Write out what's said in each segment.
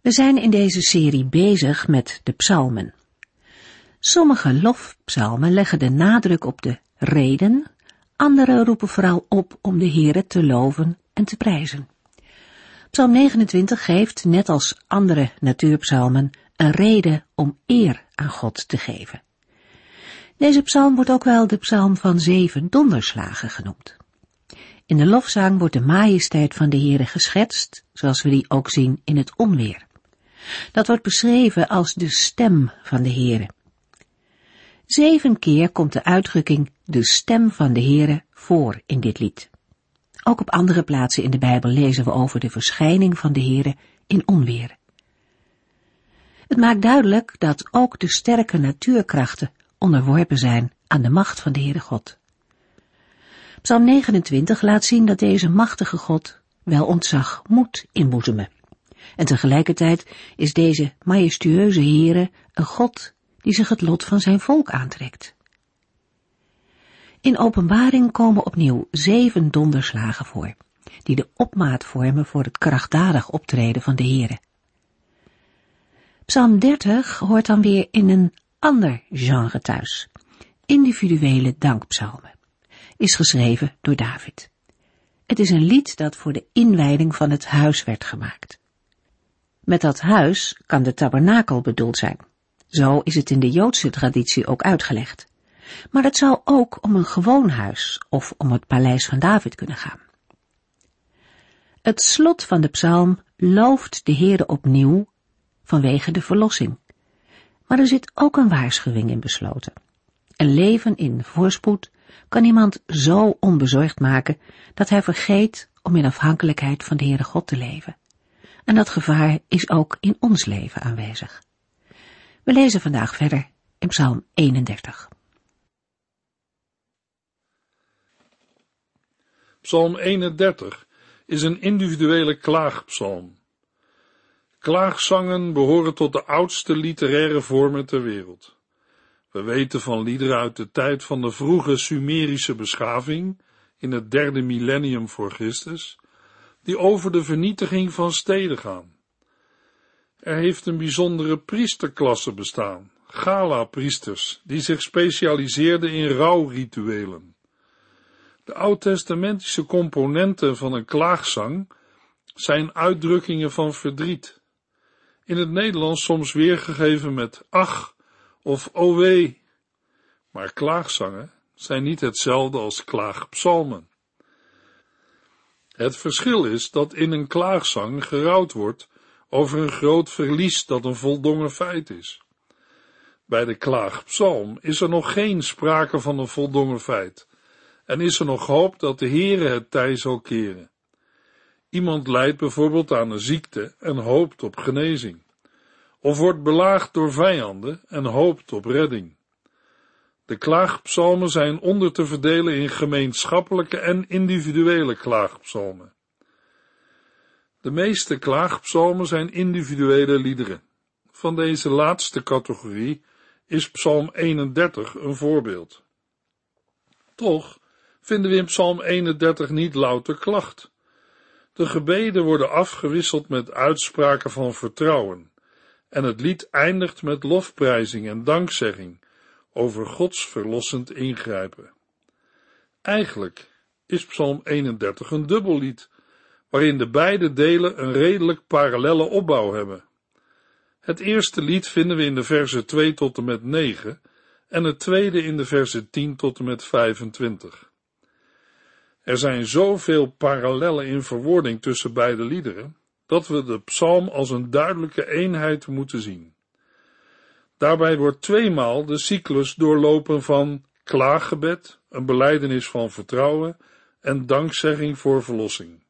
We zijn in deze serie bezig met de psalmen. Sommige lofpsalmen leggen de nadruk op de reden, andere roepen vooral op om de Heere te loven en te prijzen. Psalm 29 geeft, net als andere natuurpsalmen, een reden om eer aan God te geven. Deze psalm wordt ook wel de psalm van zeven donderslagen genoemd. In de lofzang wordt de majesteit van de Heere geschetst, zoals we die ook zien in het onweer. Dat wordt beschreven als de stem van de Heere. Zeven keer komt de uitdrukking de stem van de Heere voor in dit lied. Ook op andere plaatsen in de Bijbel lezen we over de verschijning van de Heere in onweer. Het maakt duidelijk dat ook de sterke natuurkrachten onderworpen zijn aan de macht van de Heere God. Psalm 29 laat zien dat deze machtige God wel ontzag moet inboezemen. En tegelijkertijd is deze majestueuze Heere een God die zich het lot van zijn volk aantrekt. In openbaring komen opnieuw zeven donderslagen voor, die de opmaat vormen voor het krachtdadig optreden van de Heere. Psalm 30 hoort dan weer in een ander genre thuis, individuele dankpsalmen, is geschreven door David. Het is een lied dat voor de inwijding van het huis werd gemaakt. Met dat huis kan de tabernakel bedoeld zijn. Zo is het in de Joodse traditie ook uitgelegd. Maar het zou ook om een gewoon huis of om het paleis van David kunnen gaan. Het slot van de psalm looft de Heere opnieuw vanwege de verlossing. Maar er zit ook een waarschuwing in besloten. Een leven in voorspoed kan iemand zo onbezorgd maken dat hij vergeet om in afhankelijkheid van de Heere God te leven. En dat gevaar is ook in ons leven aanwezig. We lezen vandaag verder in Psalm 31. Psalm 31 is een individuele klaagpsalm. Klaagzangen behoren tot de oudste literaire vormen ter wereld. We weten van liederen uit de tijd van de vroege Sumerische beschaving in het derde millennium voor Christus, die over de vernietiging van steden gaan. Er heeft een bijzondere priesterklasse bestaan, gala-priesters, die zich specialiseerden in rouwrituelen. De oud-testamentische componenten van een klaagzang zijn uitdrukkingen van verdriet. In het Nederlands soms weergegeven met ach of o. Maar klaagzangen zijn niet hetzelfde als klaagpsalmen. Het verschil is dat in een klaagzang gerouwd wordt over een groot verlies dat een voldongen feit is. Bij de klaagpsalm is er nog geen sprake van een voldongen feit en is er nog hoop dat de Heere het tij zal keren. Iemand lijdt bijvoorbeeld aan een ziekte en hoopt op genezing, of wordt belaagd door vijanden en hoopt op redding. De klaagpsalmen zijn onder te verdelen in gemeenschappelijke en individuele klaagpsalmen. De meeste klaagpsalmen zijn individuele liederen. Van deze laatste categorie is Psalm 31 een voorbeeld. Toch vinden we in Psalm 31 niet louter klacht. De gebeden worden afgewisseld met uitspraken van vertrouwen, en het lied eindigt met lofprijzing en dankzegging over Gods verlossend ingrijpen. Eigenlijk is Psalm 31 een dubbellied, waarin de beide delen een redelijk parallelle opbouw hebben. Het eerste lied vinden we in de versen 2 tot en met 9 en het tweede in de versen 10 tot en met 25. Er zijn zoveel parallellen in verwoording tussen beide liederen, dat we de psalm als een duidelijke eenheid moeten zien. Daarbij wordt tweemaal de cyclus doorlopen van klaaggebed, een beleidenis van vertrouwen en dankzegging voor verlossing.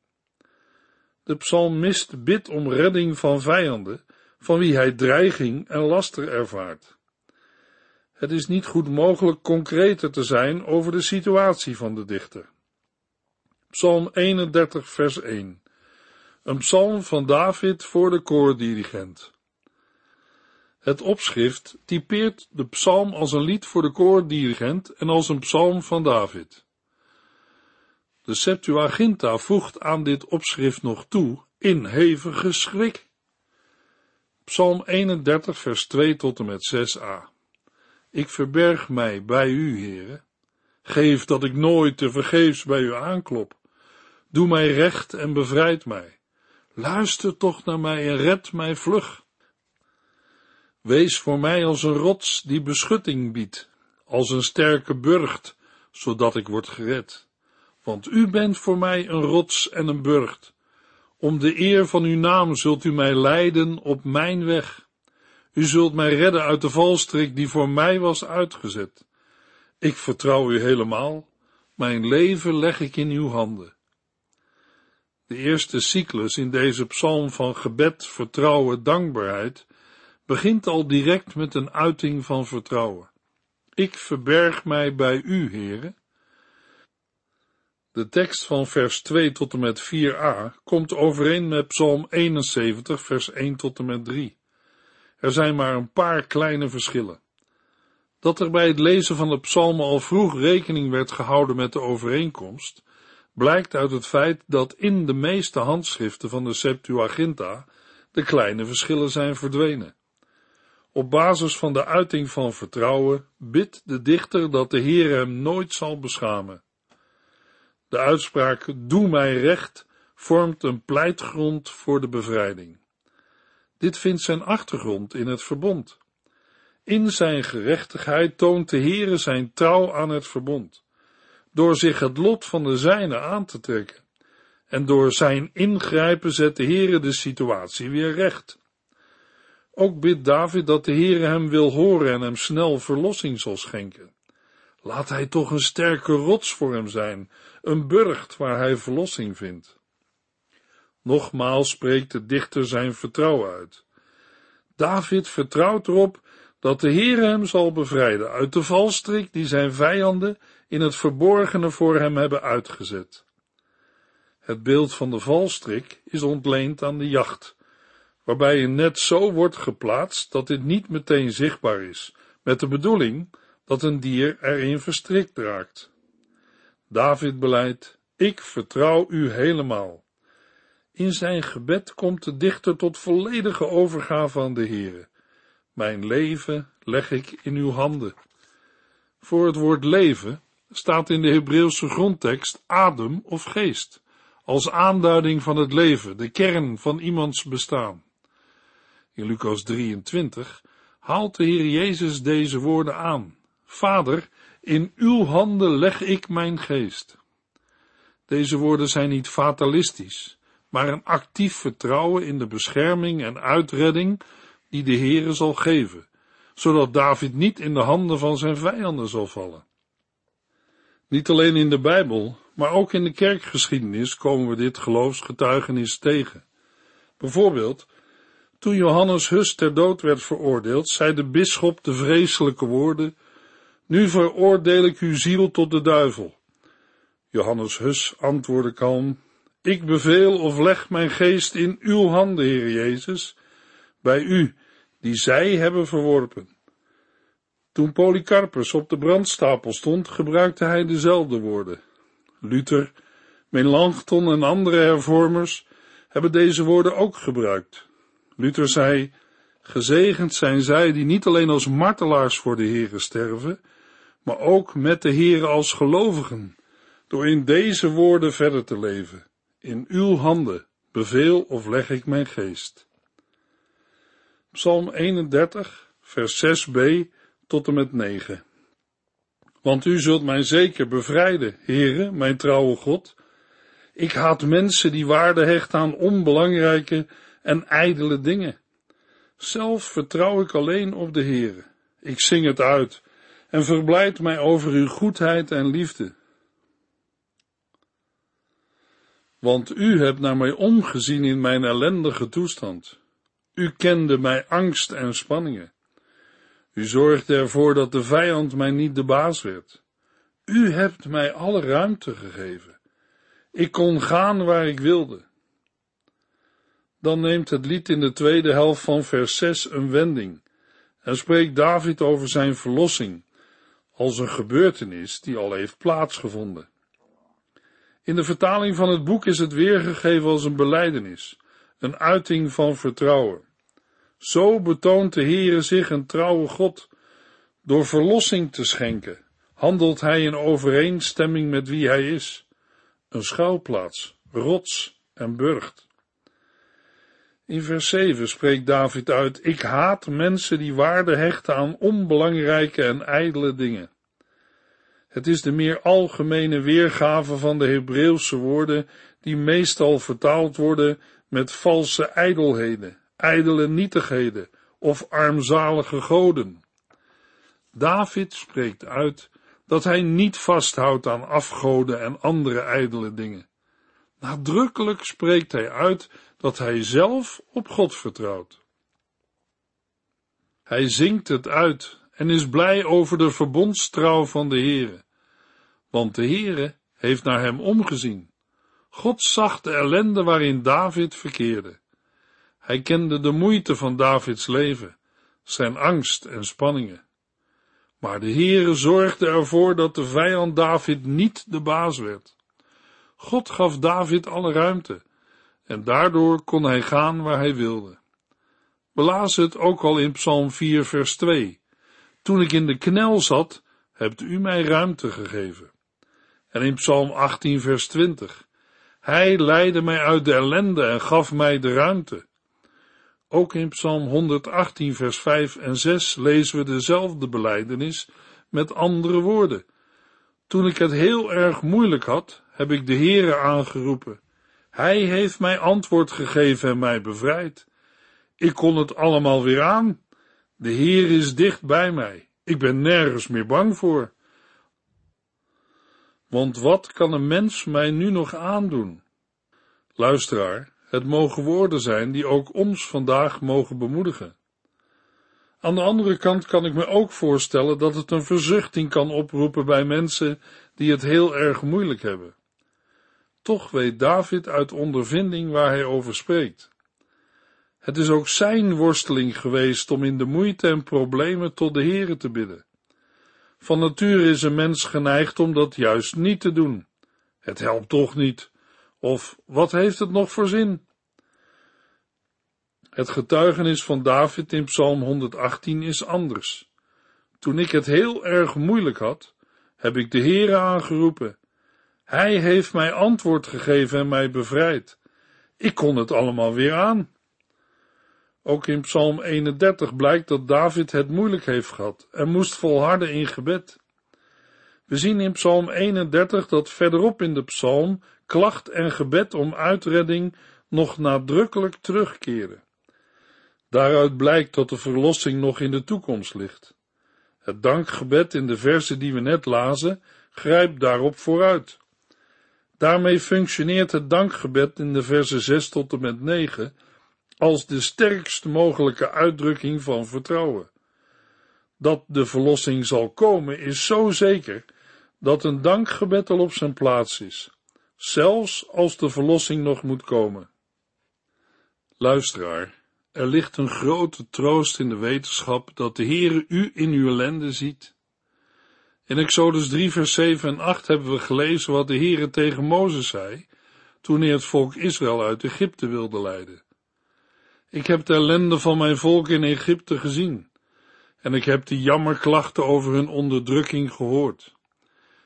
De psalmist bidt om redding van vijanden, van wie hij dreiging en laster ervaart. Het is niet goed mogelijk concreter te zijn over de situatie van de dichter. Psalm 31, vers 1. Een psalm van David voor de koordirigent. Het opschrift typeert de psalm als een lied voor de koordirigent en als een psalm van David. De Septuaginta voegt aan dit opschrift nog toe in hevige schrik. Psalm 31 vers 2 tot en met 6a. Ik verberg mij bij u, heren. Geef dat ik nooit te vergeefs bij u aanklop. Doe mij recht en bevrijd mij. Luister toch naar mij en red mij vlug. Wees voor mij als een rots die beschutting biedt, als een sterke burcht, zodat ik word gered. Want u bent voor mij een rots en een burcht. Om de eer van uw naam zult u mij leiden op mijn weg. U zult mij redden uit de valstrik die voor mij was uitgezet. Ik vertrouw u helemaal. Mijn leven leg ik in uw handen. De eerste cyclus in deze psalm van gebed, vertrouwen, dankbaarheid begint al direct met een uiting van vertrouwen. Ik verberg mij bij u, heren. De tekst van vers 2 tot en met 4a komt overeen met Psalm 71, vers 1 tot en met 3. Er zijn maar een paar kleine verschillen. Dat er bij het lezen van de psalmen al vroeg rekening werd gehouden met de overeenkomst, blijkt uit het feit dat in de meeste handschriften van de Septuaginta de kleine verschillen zijn verdwenen. Op basis van de uiting van vertrouwen bidt de dichter dat de Heer hem nooit zal beschamen. De uitspraak doe mij recht vormt een pleitgrond voor de bevrijding. Dit vindt zijn achtergrond in het verbond. In zijn gerechtigheid toont de Heere zijn trouw aan het verbond, door zich het lot van de zijne aan te trekken. En door zijn ingrijpen zet de Heere de situatie weer recht. Ook bidt David dat de Heere hem wil horen en hem snel verlossing zal schenken. Laat hij toch een sterke rots voor hem zijn, een burcht waar hij verlossing vindt. Nogmaals spreekt de dichter zijn vertrouwen uit. David vertrouwt erop dat de Heere hem zal bevrijden uit de valstrik die zijn vijanden in het verborgene voor hem hebben uitgezet. Het beeld van de valstrik is ontleend aan de jacht, waarbij een net zo wordt geplaatst dat dit niet meteen zichtbaar is, met de bedoeling dat een dier erin verstrikt raakt. David beleidt, ik vertrouw u helemaal. In zijn gebed komt de dichter tot volledige overgave aan de Heere. Mijn leven leg ik in uw handen. Voor het woord leven staat in de Hebreeuwse grondtekst adem of geest, als aanduiding van het leven, de kern van iemands bestaan. In Lucas 23 haalt de Heer Jezus deze woorden aan. Vader, in uw handen leg ik mijn geest. Deze woorden zijn niet fatalistisch, maar een actief vertrouwen in de bescherming en uitredding die de Heere zal geven, zodat David niet in de handen van zijn vijanden zal vallen. Niet alleen in de Bijbel, maar ook in de kerkgeschiedenis komen we dit geloofsgetuigenis tegen. Bijvoorbeeld, toen Johannes Hus ter dood werd veroordeeld, zei de bisschop de vreselijke woorden, nu veroordeel ik uw ziel tot de duivel. Johannes Hus antwoordde kalm, ik beveel of leg mijn geest in uw handen, Heer Jezus, bij u, die zij hebben verworpen. Toen Polycarpus op de brandstapel stond, gebruikte hij dezelfde woorden. Luther, Melanchthon en andere hervormers hebben deze woorden ook gebruikt. Luther zei, gezegend zijn zij die niet alleen als martelaars voor de Heere sterven, maar ook met de Heere als gelovigen, door in deze woorden verder te leven. In uw handen beveel of leg ik mijn geest. Psalm 31, vers 6b tot en met 9. Want u zult mij zeker bevrijden, Heere, mijn trouwe God. Ik haat mensen die waarde hechten aan onbelangrijke en ijdele dingen. Zelf vertrouw ik alleen op de Heere. Ik zing het uit en verblijd mij over uw goedheid en liefde. Want u hebt naar mij omgezien in mijn ellendige toestand. U kende mij angst en spanningen. U zorgde ervoor dat de vijand mij niet de baas werd. U hebt mij alle ruimte gegeven. Ik kon gaan waar ik wilde. Dan neemt het lied in de tweede helft van vers 6 een wending en spreekt David over zijn verlossing als een gebeurtenis die al heeft plaatsgevonden. In de vertaling van het boek is het weergegeven als een beleidenis, een uiting van vertrouwen. Zo betoont de Heere zich een trouwe God. Door verlossing te schenken, handelt hij in overeenstemming met wie hij is. Een schuilplaats, rots en burcht. In vers 7 spreekt David uit, ik haat mensen die waarde hechten aan onbelangrijke en ijdele dingen. Het is de meer algemene weergave van de Hebreeuwse woorden, die meestal vertaald worden met valse ijdelheden, ijdele nietigheden of armzalige goden. David spreekt uit dat hij niet vasthoudt aan afgoden en andere ijdele dingen. Nadrukkelijk spreekt hij uit dat hij zelf op God vertrouwt. Hij zingt het uit en is blij over de verbondstrouw van de Heere, want de Heere heeft naar hem omgezien. God zag de ellende waarin David verkeerde. Hij kende de moeite van Davids leven, zijn angst en spanningen. Maar de Heere zorgde ervoor dat de vijand David niet de baas werd. God gaf David alle ruimte, en daardoor kon hij gaan waar hij wilde. Lazen het ook al in Psalm 4, vers 2. Toen ik in de knel zat, hebt u mij ruimte gegeven. En in Psalm 18, vers 20. Hij leidde mij uit de ellende en gaf mij de ruimte. Ook in Psalm 118, vers 5 en 6 lezen we dezelfde beleidenis met andere woorden. Toen ik het heel erg moeilijk had, heb ik de Heere aangeroepen. Hij heeft mij antwoord gegeven en mij bevrijd. Ik kon het allemaal weer aan. De Heer is dicht bij mij. Ik ben nergens meer bang voor. Want wat kan een mens mij nu nog aandoen? Luisteraar, het mogen woorden zijn die ook ons vandaag mogen bemoedigen. Aan de andere kant kan ik me ook voorstellen dat het een verzuchting kan oproepen bij mensen die het heel erg moeilijk hebben. Toch weet David uit ondervinding waar hij over spreekt. Het is ook zijn worsteling geweest om in de moeite en problemen tot de Heere te bidden. Van nature is een mens geneigd om dat juist niet te doen. Het helpt toch niet. Of wat heeft het nog voor zin? Het getuigenis van David in Psalm 118 is anders. Toen ik het heel erg moeilijk had, heb ik de Heere aangeroepen. Hij heeft mij antwoord gegeven en mij bevrijd. Ik kon het allemaal weer aan. Ook in Psalm 31 blijkt dat David het moeilijk heeft gehad en moest volharden in gebed. We zien in Psalm 31 dat verderop in de psalm klacht en gebed om uitredding nog nadrukkelijk terugkeren. Daaruit blijkt dat de verlossing nog in de toekomst ligt. Het dankgebed in de versen die we net lazen grijpt daarop vooruit. Daarmee functioneert het dankgebed in de versen 6 tot en met 9 als de sterkst mogelijke uitdrukking van vertrouwen. Dat de verlossing zal komen is zo zeker dat een dankgebed al op zijn plaats is, zelfs als de verlossing nog moet komen. Luisteraar, er ligt een grote troost in de wetenschap dat de Heere u in uw ellende ziet. In Exodus 3 vers 7 en 8 hebben we gelezen wat de Heere tegen Mozes zei, toen hij het volk Israël uit Egypte wilde leiden. Ik heb de ellende van mijn volk in Egypte gezien, en ik heb de jammerklachten over hun onderdrukking gehoord.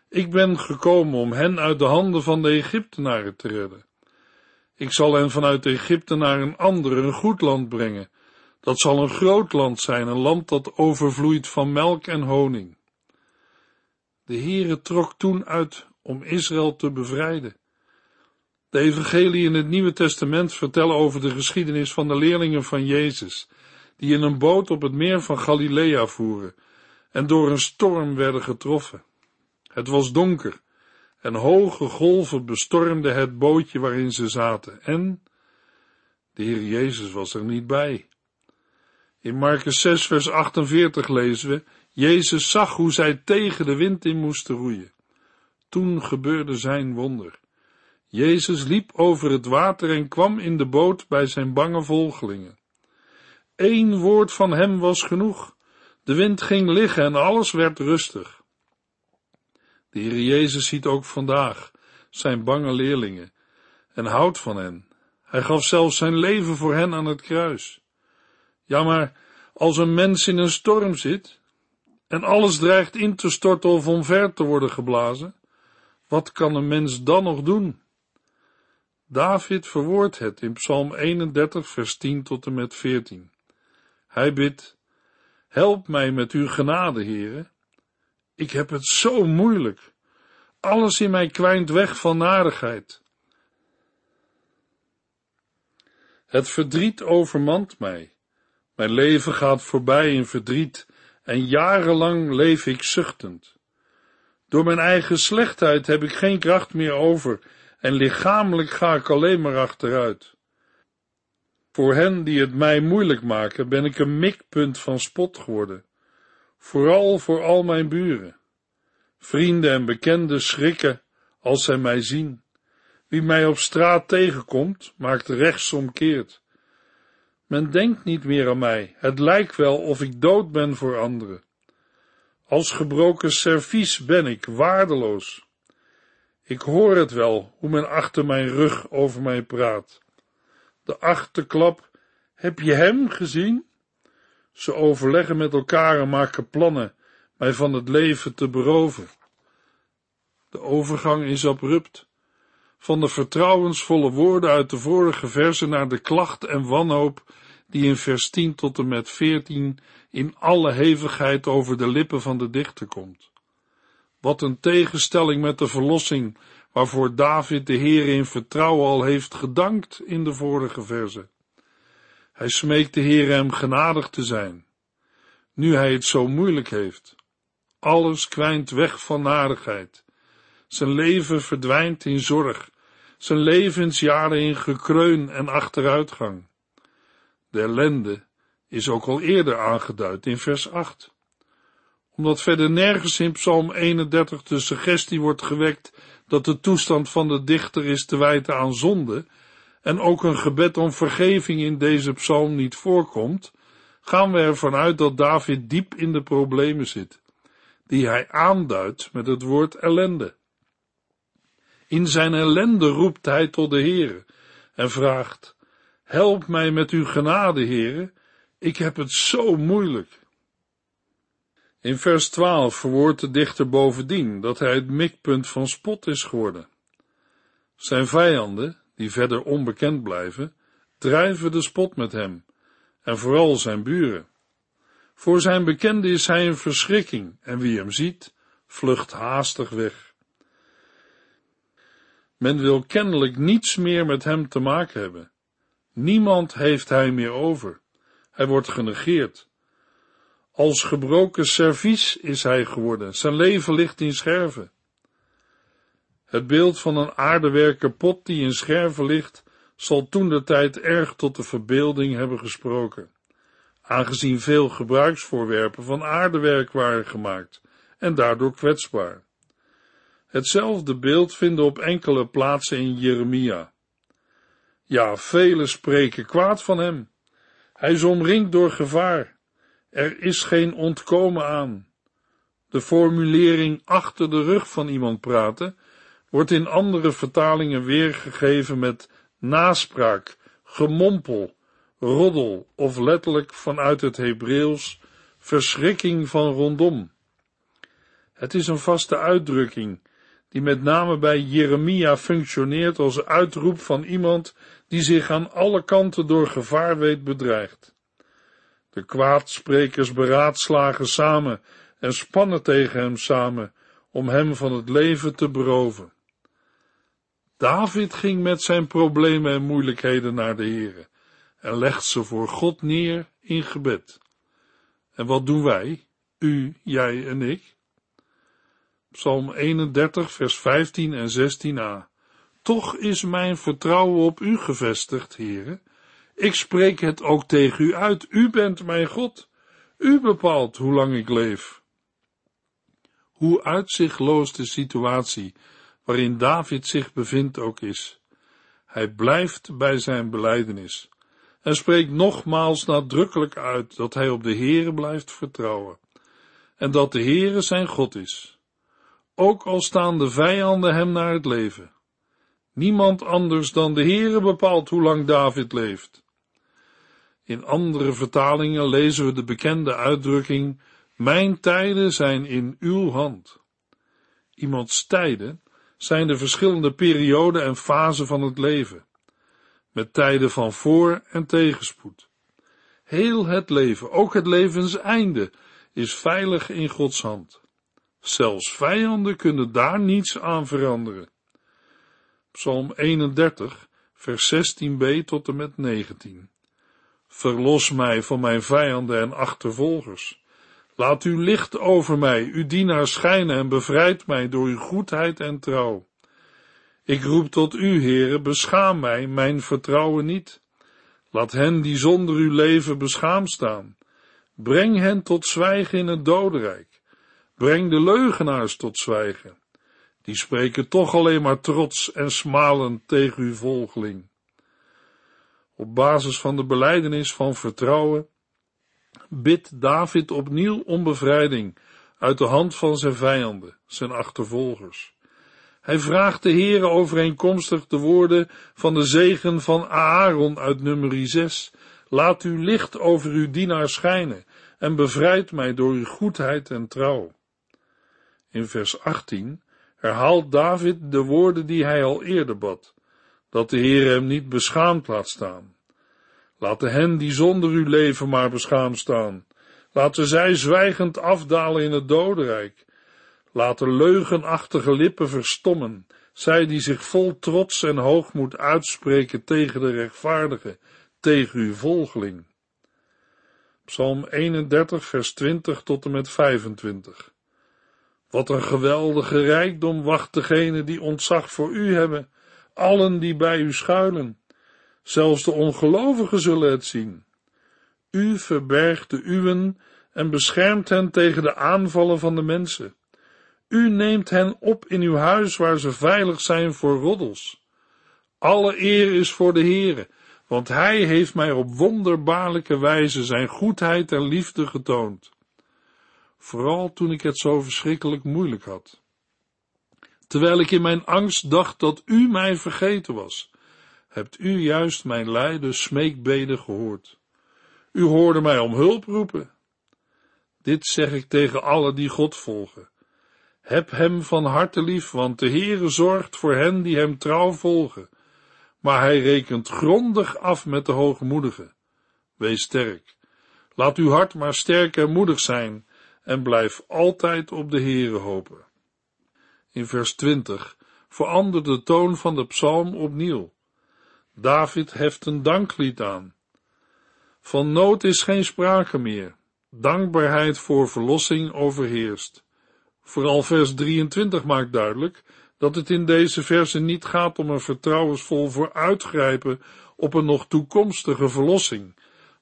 Ik ben gekomen om hen uit de handen van de Egyptenaren te redden. Ik zal hen vanuit Egypte naar een ander, een goed land brengen. Dat zal een groot land zijn, een land dat overvloeit van melk en honing. De Heere trok toen uit om Israël te bevrijden. De evangelie in het Nieuwe Testament vertellen over de geschiedenis van de leerlingen van Jezus, die in een boot op het meer van Galilea voeren en door een storm werden getroffen. Het was donker en hoge golven bestormden het bootje waarin ze zaten en de Heer Jezus was er niet bij. In Marcus 6 vers 48 lezen we, Jezus zag hoe zij tegen de wind in moesten roeien. Toen gebeurde zijn wonder. Jezus liep over het water en kwam in de boot bij zijn bange volgelingen. Eén woord van hem was genoeg. De wind ging liggen en alles werd rustig. De Heer Jezus ziet ook vandaag zijn bange leerlingen en houdt van hen. Hij gaf zelfs zijn leven voor hen aan het kruis. Ja, maar als een mens in een storm zit en alles dreigt in te storten of omver te worden geblazen, wat kan een mens dan nog doen? David verwoordt het in Psalm 31, vers 10 tot en met 14. Hij bidt, help mij met uw genade, heren. Ik heb het zo moeilijk. Alles in mij kwijnt weg van narigheid. Het verdriet overmand mij. Mijn leven gaat voorbij in verdriet en jarenlang leef ik zuchtend. Door mijn eigen slechtheid heb ik geen kracht meer over en lichamelijk ga ik alleen maar achteruit. Voor hen die het mij moeilijk maken, ben ik een mikpunt van spot geworden, vooral voor al mijn buren. Vrienden en bekenden schrikken als zij mij zien. Wie mij op straat tegenkomt, maakt rechtsomkeert. Men denkt niet meer aan mij, het lijkt wel of ik dood ben voor anderen. Als gebroken servies ben ik waardeloos. Ik hoor het wel, hoe men achter mijn rug over mij praat. De achterklap, heb je hem gezien? Ze overleggen met elkaar en maken plannen mij van het leven te beroven. De overgang is abrupt. Van de vertrouwensvolle woorden uit de vorige verse naar de klacht en wanhoop die in vers 10 tot en met 14 in alle hevigheid over de lippen van de dichter komt. Wat een tegenstelling met de verlossing waarvoor David de Heer in vertrouwen al heeft gedankt in de vorige verse. Hij smeekt de Heer hem genadig te zijn, nu hij het zo moeilijk heeft. Alles kwijnt weg van narigheid. Zijn leven verdwijnt in zorg, zijn levensjaren in gekreun en achteruitgang. De ellende is ook al eerder aangeduid in vers 8. Omdat verder nergens in Psalm 31 de suggestie wordt gewekt dat de toestand van de dichter is te wijten aan zonde, en ook een gebed om vergeving in deze psalm niet voorkomt, gaan we ervan uit dat David diep in de problemen zit, die hij aanduidt met het woord ellende. In zijn ellende roept hij tot de Heere en vraagt, help mij met uw genade, Heere, ik heb het zo moeilijk. In vers 12 verwoordt de dichter bovendien dat hij het mikpunt van spot is geworden. Zijn vijanden, die verder onbekend blijven, drijven de spot met hem, en vooral zijn buren. Voor zijn bekende is hij een verschrikking, en wie hem ziet, vlucht haastig weg. Men wil kennelijk niets meer met hem te maken hebben. Niemand heeft hij meer over. Hij wordt genegeerd. Als gebroken servies is hij geworden. Zijn leven ligt in scherven. Het beeld van een aardewerker pot die in scherven ligt, zal toen de tijd erg tot de verbeelding hebben gesproken, aangezien veel gebruiksvoorwerpen van aardewerk waren gemaakt en daardoor kwetsbaar. Hetzelfde beeld vinden op enkele plaatsen in Jeremia. Ja, velen spreken kwaad van hem. Hij is omringd door gevaar. Er is geen ontkomen aan. De formulering achter de rug van iemand praten wordt in andere vertalingen weergegeven met naspraak, gemompel, roddel of letterlijk vanuit het Hebreeuws verschrikking van rondom. Het is een vaste uitdrukking die met name bij Jeremia functioneert als uitroep van iemand die zich aan alle kanten door gevaar weet bedreigd. De kwaadsprekers beraadslagen samen en spannen tegen hem samen om hem van het leven te beroven. David ging met zijn problemen en moeilijkheden naar de Heere en legt ze voor God neer in gebed. En wat doen wij, u, jij en ik? Psalm 31, vers 15 en 16a. Toch is mijn vertrouwen op u gevestigd, Heere. Ik spreek het ook tegen u uit. U bent mijn God. U bepaalt hoe lang ik leef. Hoe uitzichtloos de situatie waarin David zich bevindt ook is. Hij blijft bij zijn belijdenis en spreekt nogmaals nadrukkelijk uit dat hij op de Heere blijft vertrouwen en dat de Heere zijn God is. Ook al staan de vijanden hem naar het leven. Niemand anders dan de Heere bepaalt hoe lang David leeft. In andere vertalingen lezen we de bekende uitdrukking: Mijn tijden zijn in uw hand. Iemands tijden zijn de verschillende perioden en fasen van het leven, met tijden van voor- en tegenspoed. Heel het leven, ook het levenseinde, is veilig in Gods hand. Zelfs vijanden kunnen daar niets aan veranderen. Psalm 31, vers 16b tot en met 19. Verlos mij van mijn vijanden en achtervolgers. Laat uw licht over mij, uw dienaar schijnen en bevrijd mij door uw goedheid en trouw. Ik roep tot u, Heere, beschaam mij, mijn vertrouwen niet. Laat hen die zonder uw leven beschaamd staan. Breng hen tot zwijgen in het dodenrijk. Breng de leugenaars tot zwijgen. Die spreken toch alleen maar trots en smalend tegen uw volgeling. Op basis van de beleidenis van vertrouwen bidt David opnieuw om bevrijding uit de hand van zijn vijanden, zijn achtervolgers. Hij vraagt de Heere overeenkomstig de woorden van de zegen van Aaron uit nummer 6. Laat uw licht over uw dienaar schijnen en bevrijd mij door uw goedheid en trouw. In vers 18 herhaalt David de woorden die hij al eerder bad, dat de Heer hem niet beschaamd laat staan. Laten hen die zonder u leven maar beschaamd staan. Laten zij zwijgend afdalen in het dodenrijk. Laten leugenachtige lippen verstommen, zij die zich vol trots en hoogmoed uitspreken tegen de rechtvaardige, tegen uw volgeling. Psalm 31, vers 20 tot en met 25. Wat een geweldige rijkdom wacht degene die ontzag voor u hebben, allen die bij u schuilen. Zelfs de ongelovigen zullen het zien. U verbergt de uwen en beschermt hen tegen de aanvallen van de mensen. U neemt hen op in uw huis waar ze veilig zijn voor roddels. Alle eer is voor de Heere, want Hij heeft mij op wonderbaarlijke wijze zijn goedheid en liefde getoond. Vooral toen ik het zo verschrikkelijk moeilijk had. Terwijl ik in mijn angst dacht dat U mij vergeten was, hebt U juist mijn lijden smeekbeden gehoord. U hoorde mij om hulp roepen. Dit zeg ik tegen alle die God volgen. Heb hem van harte lief, want de Heere zorgt voor hen die hem trouw volgen. Maar hij rekent grondig af met de hoogmoedigen. Wees sterk. Laat uw hart maar sterk en moedig zijn en blijf altijd op de Heere hopen. In vers 20 verandert de toon van de psalm opnieuw. David heft een danklied aan. Van nood is geen sprake meer. Dankbaarheid voor verlossing overheerst. Vooral vers 23 maakt duidelijk dat het in deze verse niet gaat om een vertrouwensvol vooruitgrijpen op een nog toekomstige verlossing,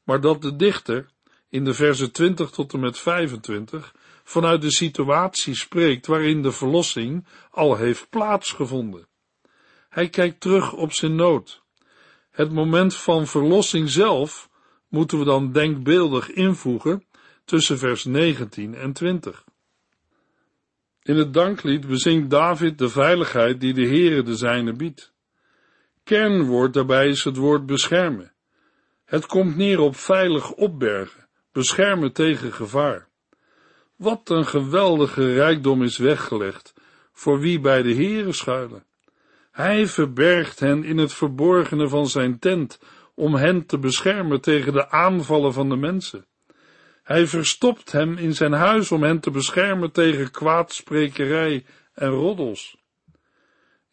maar dat de dichter in de verse 20 tot en met 25 vanuit de situatie spreekt waarin de verlossing al heeft plaatsgevonden. Hij kijkt terug op zijn nood. Het moment van verlossing zelf moeten we dan denkbeeldig invoegen tussen vers 19 en 20. In het danklied bezingt David de veiligheid die de Heere de zijne biedt. Kernwoord daarbij is het woord beschermen. Het komt neer op veilig opbergen, beschermen tegen gevaar. Wat een geweldige rijkdom is weggelegd voor wie bij de Heere schuilen. Hij verbergt hen in het verborgene van zijn tent om hen te beschermen tegen de aanvallen van de mensen. Hij verstopt hem in zijn huis om hen te beschermen tegen kwaadsprekerij en roddels.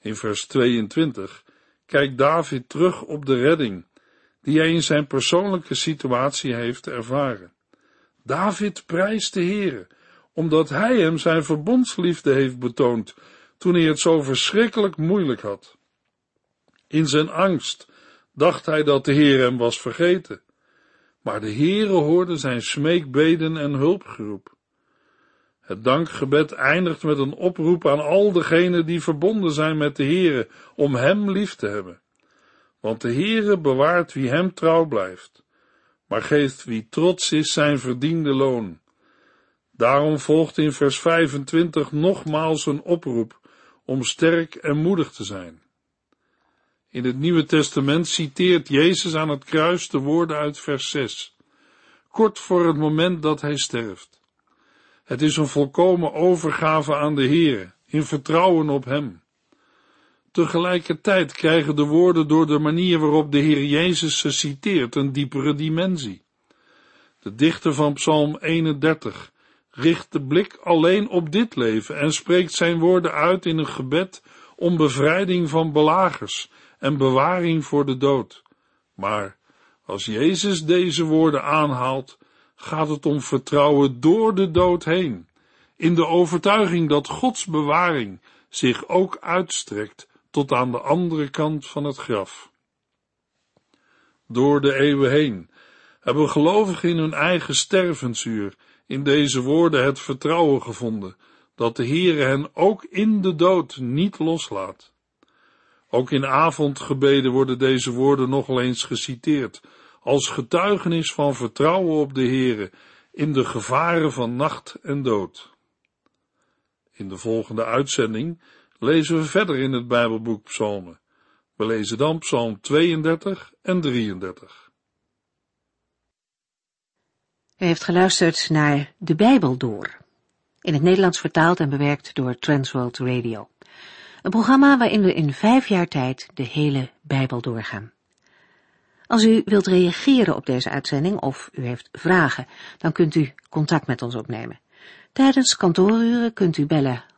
In vers 22 kijkt David terug op de redding die hij in zijn persoonlijke situatie heeft ervaren. David prijst de Heere, omdat hij hem zijn verbondsliefde heeft betoond toen hij het zo verschrikkelijk moeilijk had. In zijn angst dacht hij dat de Heer hem was vergeten. Maar de Heere hoorde zijn smeekbeden en hulpgeroep. Het dankgebed eindigt met een oproep aan al degenen die verbonden zijn met de Heere om hem lief te hebben. Want de Heere bewaart wie hem trouw blijft, maar geeft wie trots is zijn verdiende loon. Daarom volgt in vers 25 nogmaals een oproep om sterk en moedig te zijn. In het Nieuwe Testament citeert Jezus aan het kruis de woorden uit vers 6, kort voor het moment dat hij sterft. Het is een volkomen overgave aan de Heer, in vertrouwen op Hem. Tegelijkertijd krijgen de woorden door de manier waarop de Heer Jezus ze citeert een diepere dimensie. De dichter van Psalm 31 richt de blik alleen op dit leven en spreekt zijn woorden uit in een gebed om bevrijding van belagers en bewaring voor de dood. Maar als Jezus deze woorden aanhaalt, gaat het om vertrouwen door de dood heen, in de overtuiging dat Gods bewaring zich ook uitstrekt tot aan de andere kant van het graf. Door de eeuwen heen hebben gelovigen in hun eigen stervensuur in deze woorden het vertrouwen gevonden dat de Heere hen ook in de dood niet loslaat. Ook in avondgebeden worden deze woorden nog eens geciteerd, als getuigenis van vertrouwen op de Heere in de gevaren van nacht en dood. In de volgende uitzending lezen we verder in het Bijbelboek Psalmen. We lezen dan Psalm 32 en 33. U heeft geluisterd naar De Bijbel Door, in het Nederlands vertaald en bewerkt door Transworld Radio. Een programma waarin we in vijf jaar tijd de hele Bijbel doorgaan. Als u wilt reageren op deze uitzending of u heeft vragen, dan kunt u contact met ons opnemen. Tijdens kantooruren kunt u bellen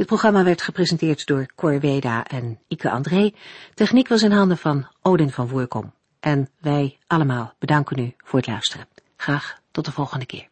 Dit programma werd gepresenteerd door Cor Weda en Ike André. Techniek was in handen van Odin van Voorkom. En wij allemaal bedanken u voor het luisteren. Graag tot de volgende keer.